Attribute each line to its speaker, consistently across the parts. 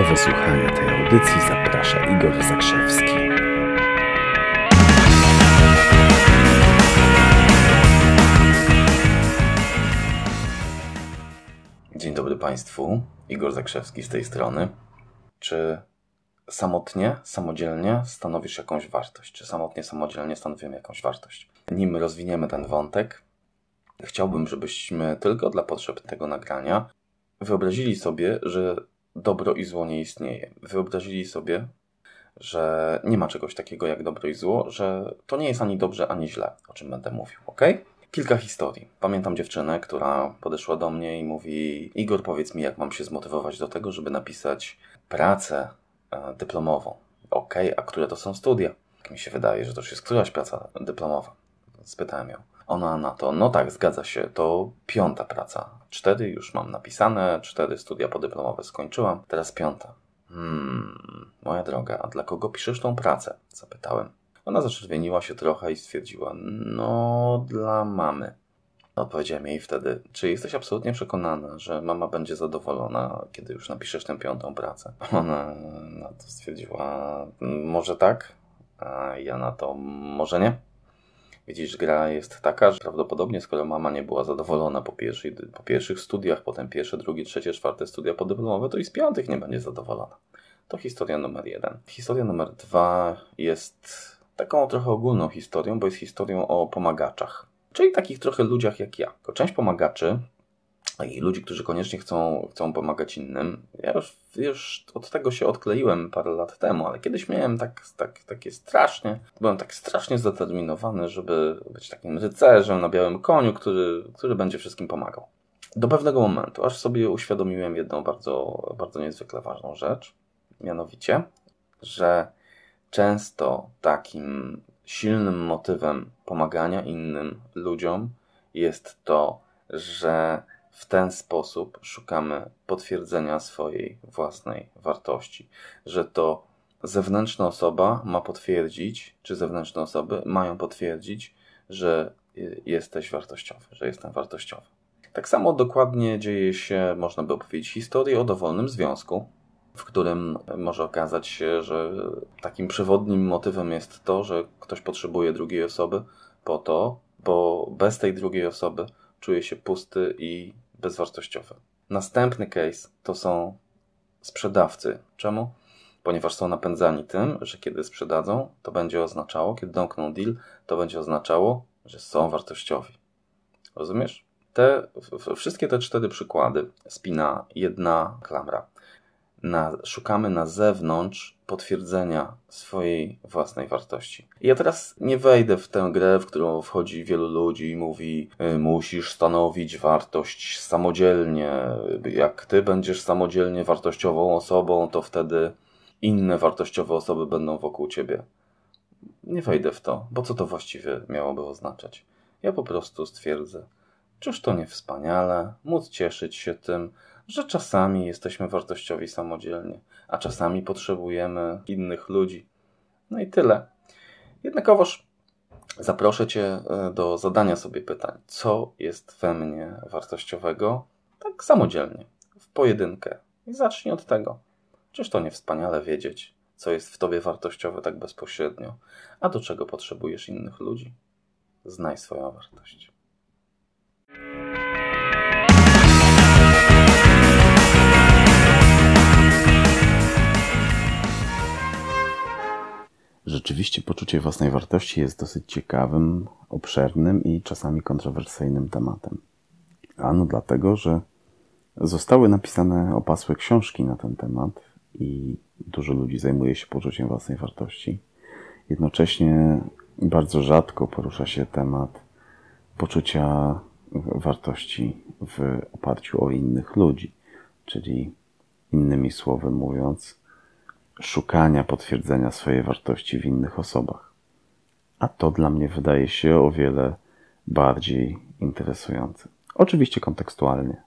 Speaker 1: Do wysłuchania tej audycji zaprasza Igor Zakrzewski. Dzień dobry Państwu. Igor Zakrzewski z tej strony. Czy samotnie, samodzielnie stanowisz jakąś wartość? Czy samotnie, samodzielnie stanowimy jakąś wartość? Nim rozwiniemy ten wątek, chciałbym, żebyśmy tylko dla potrzeb tego nagrania wyobrazili sobie, że dobro i zło nie istnieje. Wyobrazili sobie, że nie ma czegoś takiego jak dobro i zło, że to nie jest ani dobrze, ani źle, o czym będę mówił, ok? Kilka historii. Pamiętam dziewczynę, która podeszła do mnie i mówi: Igor, powiedz mi, jak mam się zmotywować do tego, żeby napisać pracę e, dyplomową. Ok, a które to są studia? Mi się wydaje, że to już jest któraś praca dyplomowa. Spytałem ją. Ona na to, no tak, zgadza się, to piąta praca. Cztery już mam napisane, cztery studia podyplomowe skończyłam, teraz piąta. Hmm, moja droga, a dla kogo piszesz tą pracę? Zapytałem. Ona zaczerwieniła się trochę i stwierdziła, no dla mamy. Odpowiedziałem jej wtedy, czy jesteś absolutnie przekonana, że mama będzie zadowolona, kiedy już napiszesz tę piątą pracę? Ona na to stwierdziła, może tak, a ja na to może nie. Widzisz, gra jest taka, że prawdopodobnie skoro mama nie była zadowolona po, po pierwszych studiach, potem pierwsze, drugie, trzecie, czwarte studia podyplomowe, to i z piątych nie będzie zadowolona. To historia numer jeden. Historia numer dwa jest taką trochę ogólną historią, bo jest historią o pomagaczach. Czyli takich trochę ludziach jak ja. Część pomagaczy i ludzi, którzy koniecznie chcą, chcą pomagać innym. Ja już, już od tego się odkleiłem parę lat temu, ale kiedyś miałem tak, tak, takie strasznie, byłem tak strasznie zdeterminowany, żeby być takim rycerzem na białym koniu, który, który będzie wszystkim pomagał. Do pewnego momentu, aż sobie uświadomiłem jedną bardzo, bardzo niezwykle ważną rzecz, mianowicie, że często takim silnym motywem pomagania innym ludziom jest to, że w ten sposób szukamy potwierdzenia swojej własnej wartości, że to zewnętrzna osoba ma potwierdzić, czy zewnętrzne osoby mają potwierdzić, że jesteś wartościowy, że jestem wartościowy. Tak samo dokładnie dzieje się, można by opowiedzieć, historię o dowolnym związku, w którym może okazać się, że takim przewodnim motywem jest to, że ktoś potrzebuje drugiej osoby po to, bo bez tej drugiej osoby czuje się pusty i bezwartościowy. Następny case to są sprzedawcy. Czemu? Ponieważ są napędzani tym, że kiedy sprzedadzą, to będzie oznaczało, kiedy domkną deal, to będzie oznaczało, że są wartościowi. Rozumiesz? Te, wszystkie te cztery przykłady spina jedna klamra na, szukamy na zewnątrz potwierdzenia swojej własnej wartości. Ja teraz nie wejdę w tę grę, w którą wchodzi wielu ludzi i mówi: y, Musisz stanowić wartość samodzielnie. Jak ty będziesz samodzielnie wartościową osobą, to wtedy inne wartościowe osoby będą wokół ciebie. Nie wejdę w to, bo co to właściwie miałoby oznaczać? Ja po prostu stwierdzę: Czyż to nie wspaniale móc cieszyć się tym, że czasami jesteśmy wartościowi samodzielnie, a czasami potrzebujemy innych ludzi. No i tyle. Jednakowoż zaproszę Cię e, do zadania sobie pytań, co jest we mnie wartościowego, tak samodzielnie, w pojedynkę. I zacznij od tego. Czyż to nie wspaniale wiedzieć, co jest w Tobie wartościowe tak bezpośrednio, a do czego potrzebujesz innych ludzi? Znaj swoją wartość. Rzeczywiście poczucie własnej wartości jest dosyć ciekawym, obszernym i czasami kontrowersyjnym tematem. Ano dlatego, że zostały napisane opasłe książki na ten temat i dużo ludzi zajmuje się poczuciem własnej wartości. Jednocześnie bardzo rzadko porusza się temat poczucia wartości w oparciu o innych ludzi, czyli innymi słowy mówiąc, szukania potwierdzenia swojej wartości w innych osobach. A to dla mnie wydaje się o wiele bardziej interesujące. Oczywiście kontekstualnie,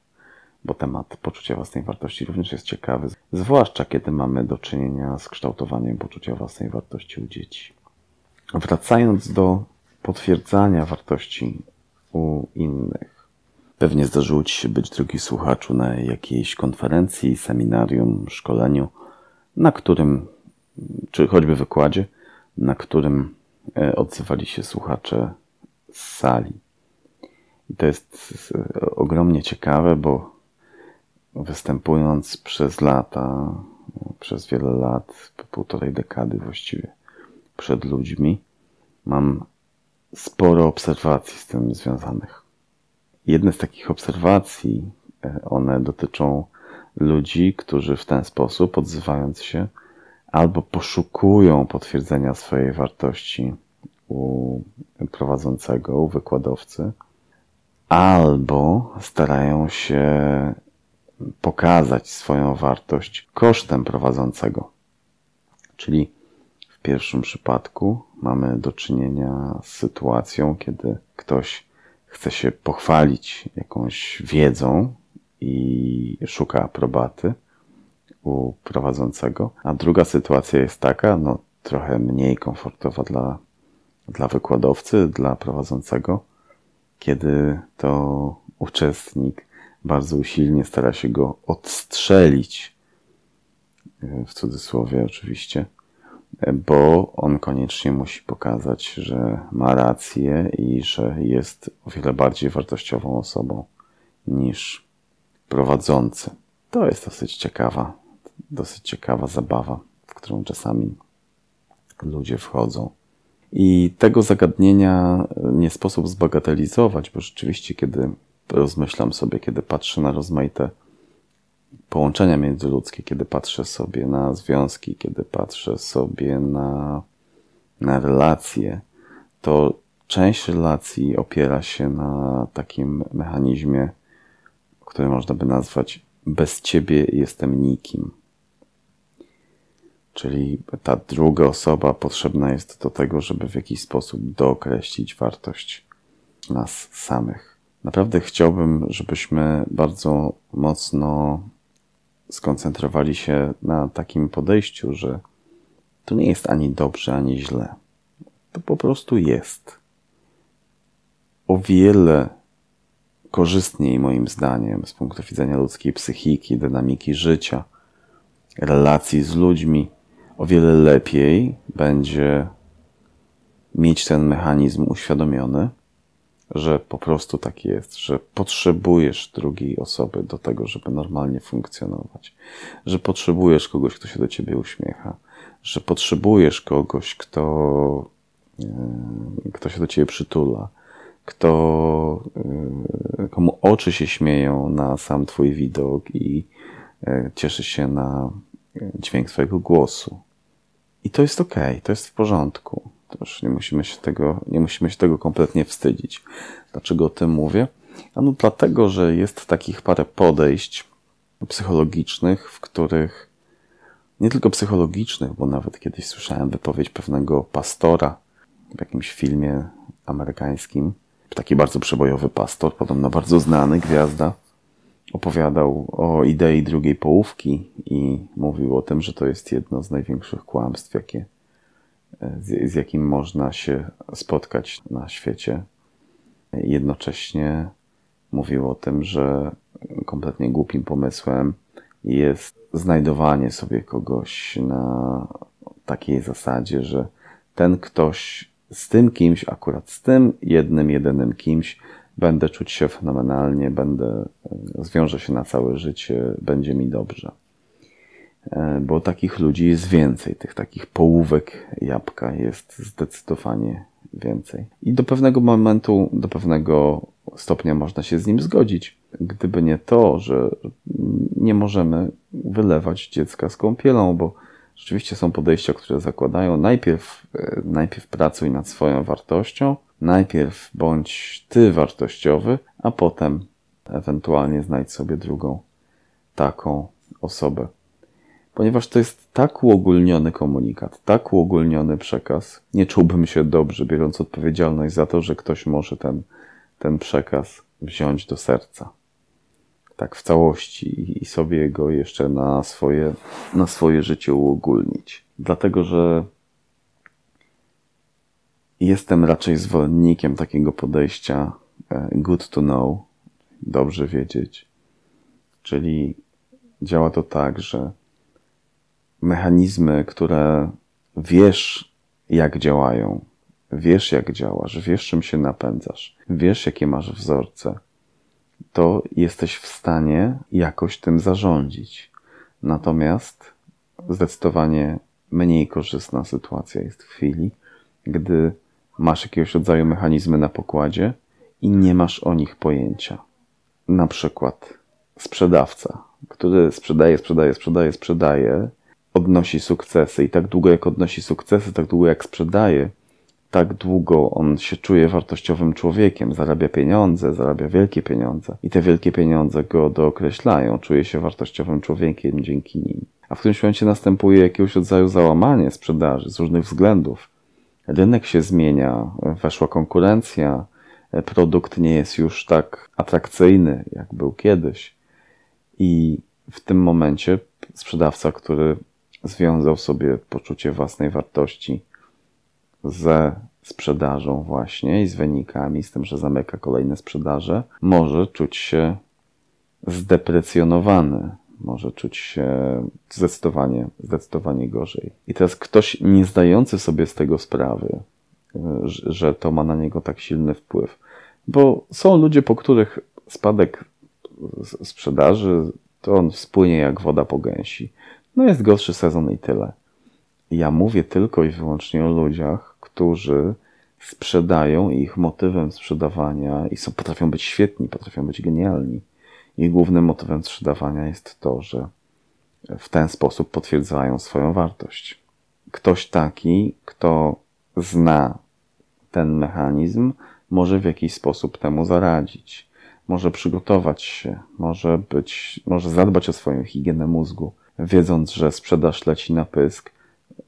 Speaker 1: bo temat poczucia własnej wartości również jest ciekawy, zwłaszcza kiedy mamy do czynienia z kształtowaniem poczucia własnej wartości u dzieci. Wracając do potwierdzania wartości u innych. Pewnie zdarzyło Ci się być, drogi słuchaczu, na jakiejś konferencji, seminarium, szkoleniu, na którym, czy choćby wykładzie, na którym e, odzywali się słuchacze z sali. I to jest ogromnie ciekawe, bo występując przez lata, przez wiele lat, półtorej dekady właściwie, przed ludźmi, mam sporo obserwacji z tym związanych. Jedne z takich obserwacji, e, one dotyczą ludzi, którzy w ten sposób, odzywając się, albo poszukują potwierdzenia swojej wartości u prowadzącego, u wykładowcy, albo starają się pokazać swoją wartość kosztem prowadzącego. Czyli w pierwszym przypadku mamy do czynienia z sytuacją, kiedy ktoś chce się pochwalić jakąś wiedzą i szuka aprobaty u prowadzącego, a druga sytuacja jest taka, no trochę mniej komfortowa dla, dla wykładowcy, dla prowadzącego, kiedy to uczestnik bardzo usilnie stara się go odstrzelić, w cudzysłowie oczywiście, bo on koniecznie musi pokazać, że ma rację i że jest o wiele bardziej wartościową osobą niż prowadzący. To jest dosyć ciekawa, dosyć ciekawa zabawa, w którą czasami ludzie wchodzą. I tego zagadnienia nie sposób zbagatelizować, bo rzeczywiście, kiedy rozmyślam sobie, kiedy patrzę na rozmaite połączenia międzyludzkie, kiedy patrzę sobie na związki, kiedy patrzę sobie na, na relacje, to część relacji opiera się na takim mechanizmie, który można by nazwać bez ciebie jestem nikim. Czyli ta druga osoba potrzebna jest do tego, żeby w jakiś sposób dookreślić wartość nas samych. Naprawdę chciałbym, żebyśmy bardzo mocno skoncentrowali się na takim podejściu, że to nie jest ani dobrze, ani źle. To po prostu jest. O wiele korzystniej, moim zdaniem, z punktu widzenia ludzkiej psychiki, dynamiki życia, relacji z ludźmi, o wiele lepiej będzie mieć ten mechanizm uświadomiony że po prostu tak jest, że potrzebujesz drugiej osoby do tego, żeby normalnie funkcjonować, że potrzebujesz kogoś, kto się do ciebie uśmiecha, że potrzebujesz kogoś, kto, e, kto się do ciebie przytula, kto, e, komu oczy się śmieją na sam twój widok i e, cieszy się na dźwięk twojego głosu. I to jest ok, to jest w porządku. Już nie musimy się tego, nie musimy się tego kompletnie wstydzić. Dlaczego o tym mówię? Ano dlatego, że jest takich parę podejść psychologicznych, w których nie tylko psychologicznych, bo nawet kiedyś słyszałem wypowiedź pewnego pastora w jakimś filmie amerykańskim. Taki bardzo przebojowy pastor, podobno bardzo znany, gwiazda, opowiadał o idei drugiej połówki i mówił o tym, że to jest jedno z największych kłamstw, jakie z, z jakim można się spotkać na świecie. Jednocześnie mówił o tym, że kompletnie głupim pomysłem jest znajdowanie sobie kogoś na takiej zasadzie, że ten ktoś z tym kimś, akurat z tym jednym, jedynym kimś, będę czuć się fenomenalnie, będę, zwiążę się na całe życie, będzie mi dobrze. E, bo takich ludzi jest więcej, tych takich połówek jabłka jest zdecydowanie więcej. I do pewnego momentu, do pewnego stopnia można się z nim zgodzić. Gdyby nie to, że nie możemy wylewać dziecka z kąpielą, bo rzeczywiście są podejścia, które zakładają najpierw, e, najpierw pracuj nad swoją wartością, najpierw bądź ty wartościowy, a potem ewentualnie znajdź sobie drugą taką osobę ponieważ to jest tak uogólniony komunikat, tak uogólniony przekaz. Nie czułbym się dobrze, biorąc odpowiedzialność za to, że ktoś może ten, ten przekaz wziąć do serca. Tak w całości i sobie go jeszcze na swoje, na swoje życie uogólnić. Dlatego, że jestem raczej zwolennikiem takiego podejścia e, good to know, dobrze wiedzieć. Czyli działa to tak, że
Speaker 2: mechanizmy, które wiesz, jak działają, wiesz, jak działasz, wiesz, czym się napędzasz, wiesz, jakie masz wzorce, to jesteś w stanie jakoś tym zarządzić. Natomiast zdecydowanie mniej korzystna sytuacja jest w chwili, gdy masz jakiegoś rodzaju mechanizmy na pokładzie i nie masz o nich pojęcia. Na przykład sprzedawca, który sprzedaje, sprzedaje, sprzedaje, sprzedaje, odnosi sukcesy i tak długo jak odnosi sukcesy, tak długo jak sprzedaje, tak długo on się czuje wartościowym człowiekiem, zarabia pieniądze, zarabia wielkie pieniądze i te wielkie pieniądze go dookreślają, czuje się wartościowym człowiekiem dzięki nim. A w którymś momencie następuje jakiegoś rodzaju załamanie sprzedaży z różnych względów. Rynek się zmienia, weszła konkurencja, produkt nie jest już tak atrakcyjny, jak był kiedyś. I w tym momencie sprzedawca, który związał sobie poczucie własnej wartości ze sprzedażą właśnie i z wynikami, z tym, że zamyka kolejne sprzedaże, może czuć się zdeprecjonowany, może czuć się zdecydowanie, zdecydowanie gorzej. I teraz ktoś nie zdający sobie z tego sprawy, że to ma na niego tak silny wpływ, bo są ludzie, po których spadek sprzedaży to on spłynie jak woda po gęsi. No jest gorszy sezon i tyle. Ja mówię tylko i wyłącznie o ludziach, którzy sprzedają i ich motywem sprzedawania i są, potrafią być świetni, potrafią być genialni. Ich głównym motywem sprzedawania jest to, że w ten sposób potwierdzają swoją wartość. Ktoś taki, kto zna ten mechanizm, może w jakiś sposób temu zaradzić. Może przygotować się, może być, może zadbać o swoją higienę mózgu, wiedząc, że sprzedaż leci na pysk,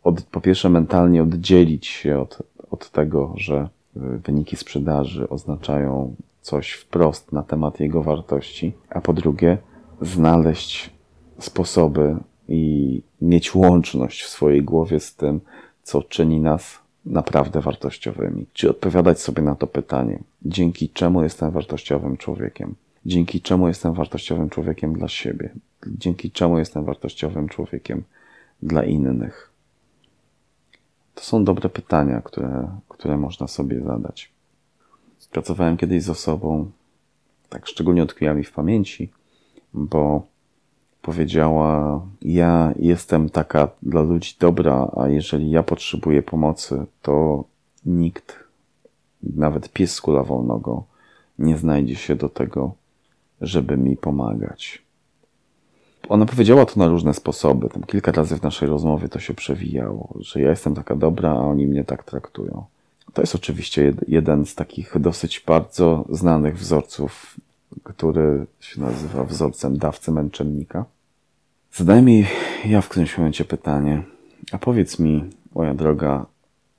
Speaker 2: od, po pierwsze mentalnie oddzielić się od, od tego, że wyniki sprzedaży oznaczają coś wprost na temat jego wartości, a po drugie znaleźć sposoby i mieć łączność w swojej głowie z tym, co czyni nas naprawdę wartościowymi. Czy odpowiadać sobie na to pytanie, dzięki czemu jestem wartościowym człowiekiem? Dzięki czemu jestem wartościowym człowiekiem dla siebie? Dzięki czemu jestem wartościowym człowiekiem dla innych? To są dobre pytania, które, które można sobie zadać. Pracowałem kiedyś z osobą, tak szczególnie utkwiła mi w pamięci, bo powiedziała: Ja jestem taka dla ludzi dobra, a jeżeli ja potrzebuję pomocy, to nikt, nawet pies z kulawą nogą, nie znajdzie się do tego, żeby mi pomagać. Ona powiedziała to na różne sposoby. Tam kilka razy w naszej rozmowie to się przewijało, że ja jestem taka dobra, a oni mnie tak traktują. To jest oczywiście jeden z takich dosyć bardzo znanych wzorców, który się nazywa wzorcem dawcy męczennika. Zadaj mi ja w którymś momencie pytanie, a powiedz mi, moja droga,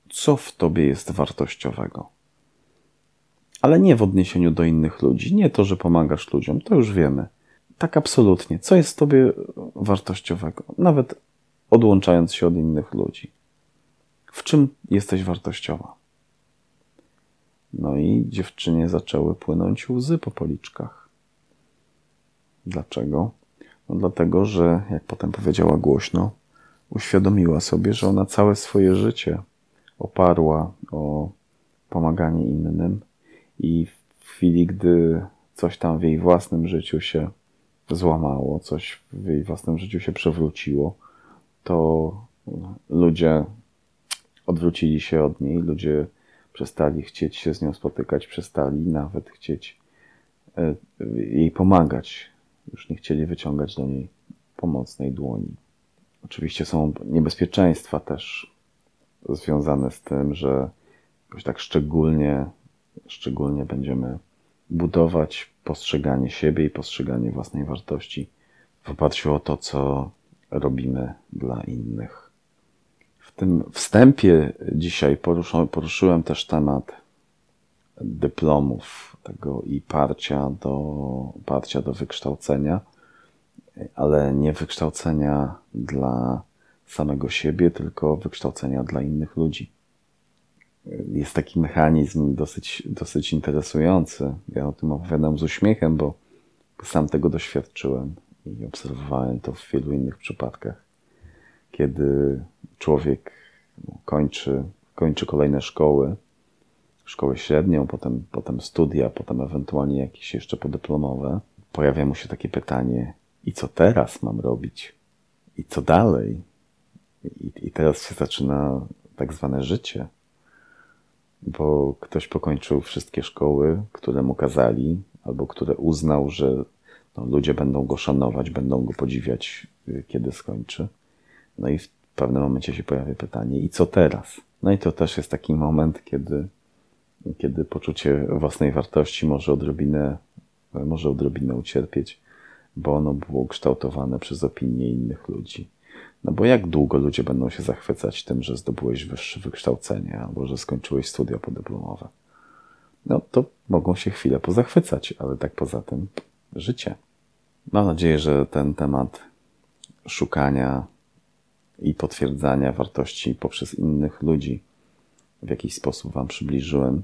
Speaker 2: co w tobie jest wartościowego? Ale nie w odniesieniu do innych ludzi, nie to, że pomagasz ludziom, to już wiemy. Tak absolutnie, co jest tobie wartościowego, nawet odłączając się od innych ludzi. W czym jesteś wartościowa? No i dziewczynie zaczęły płynąć łzy po policzkach. Dlaczego? No dlatego, że, jak potem powiedziała głośno, uświadomiła sobie, że ona całe swoje życie oparła o pomaganie innym i w chwili, gdy coś tam w jej własnym życiu się złamało, coś w jej własnym życiu się przewróciło, to ludzie odwrócili się od niej, ludzie przestali chcieć się z nią spotykać, przestali nawet chcieć e, jej pomagać. Już nie chcieli wyciągać do niej pomocnej dłoni. Oczywiście są niebezpieczeństwa też związane z tym, że jakoś tak szczególnie, szczególnie będziemy budować postrzeganie siebie i postrzeganie własnej wartości w oparciu o to, co robimy dla innych. W tym wstępie dzisiaj poruszyłem też temat dyplomów tego i parcia do, parcia do wykształcenia, ale nie wykształcenia dla samego siebie, tylko wykształcenia dla innych ludzi. Jest taki mechanizm dosyć, dosyć interesujący. Ja o tym opowiadam z uśmiechem, bo sam tego doświadczyłem i obserwowałem to w wielu innych przypadkach. kiedy człowiek kończy, kończy kolejne szkoły, szkołę średnią, potem, potem studia, potem ewentualnie jakieś jeszcze podyplomowe, pojawia mu się takie pytanie: i co teraz mam robić? I co dalej? I, i teraz się zaczyna tak zwane życie, bo ktoś pokończył wszystkie szkoły, które mu kazali, albo które uznał, że no, ludzie będą go szanować, będą go podziwiać, y, kiedy skończy. No i w pewnym momencie się pojawia pytanie, i co teraz? No i to też jest taki moment, kiedy, kiedy poczucie własnej wartości może odrobinę, może odrobinę ucierpieć, bo ono było kształtowane przez opinie innych ludzi. No bo jak długo ludzie będą się zachwycać tym, że zdobyłeś wyższe wykształcenie albo że skończyłeś studia podyplomowe? No to mogą się chwilę pozachwycać, ale tak poza tym życie. Mam nadzieję, że ten temat szukania i potwierdzania wartości poprzez innych ludzi w jakiś sposób Wam przybliżyłem.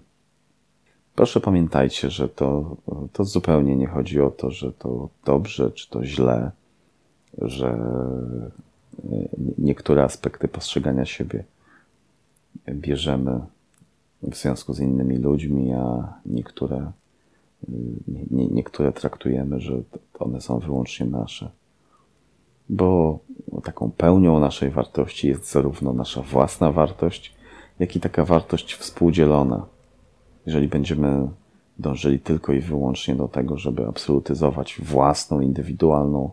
Speaker 2: Proszę pamiętajcie, że to, to zupełnie nie chodzi o to, że to dobrze czy to źle, że niektóre aspekty postrzegania siebie bierzemy w związku z innymi ludźmi, a niektóre, nie, niektóre traktujemy, że one są wyłącznie nasze. Bo taką pełnią naszej wartości jest zarówno nasza własna wartość, jak i taka wartość współdzielona. Jeżeli będziemy dążyli tylko i wyłącznie do tego, żeby absolutyzować własną, indywidualną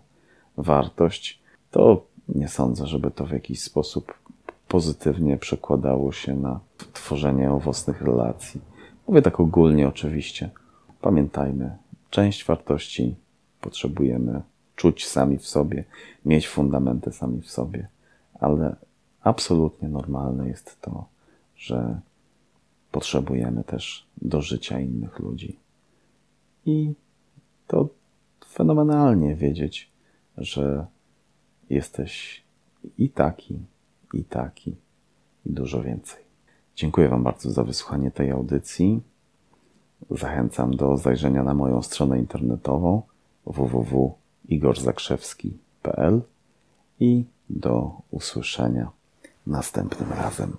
Speaker 2: wartość, to nie sądzę, żeby to w jakiś sposób pozytywnie przekładało się na tworzenie owocnych relacji. Mówię tak ogólnie, oczywiście. Pamiętajmy, część wartości potrzebujemy czuć sami w sobie, mieć fundamenty sami w sobie, ale absolutnie normalne jest to, że potrzebujemy też do życia innych ludzi. I to fenomenalnie wiedzieć, że jesteś i taki, i taki, i dużo więcej. Dziękuję Wam bardzo za wysłuchanie tej audycji. Zachęcam do zajrzenia na moją stronę internetową www.igorzakrzewski.pl i do usłyszenia następnym razem.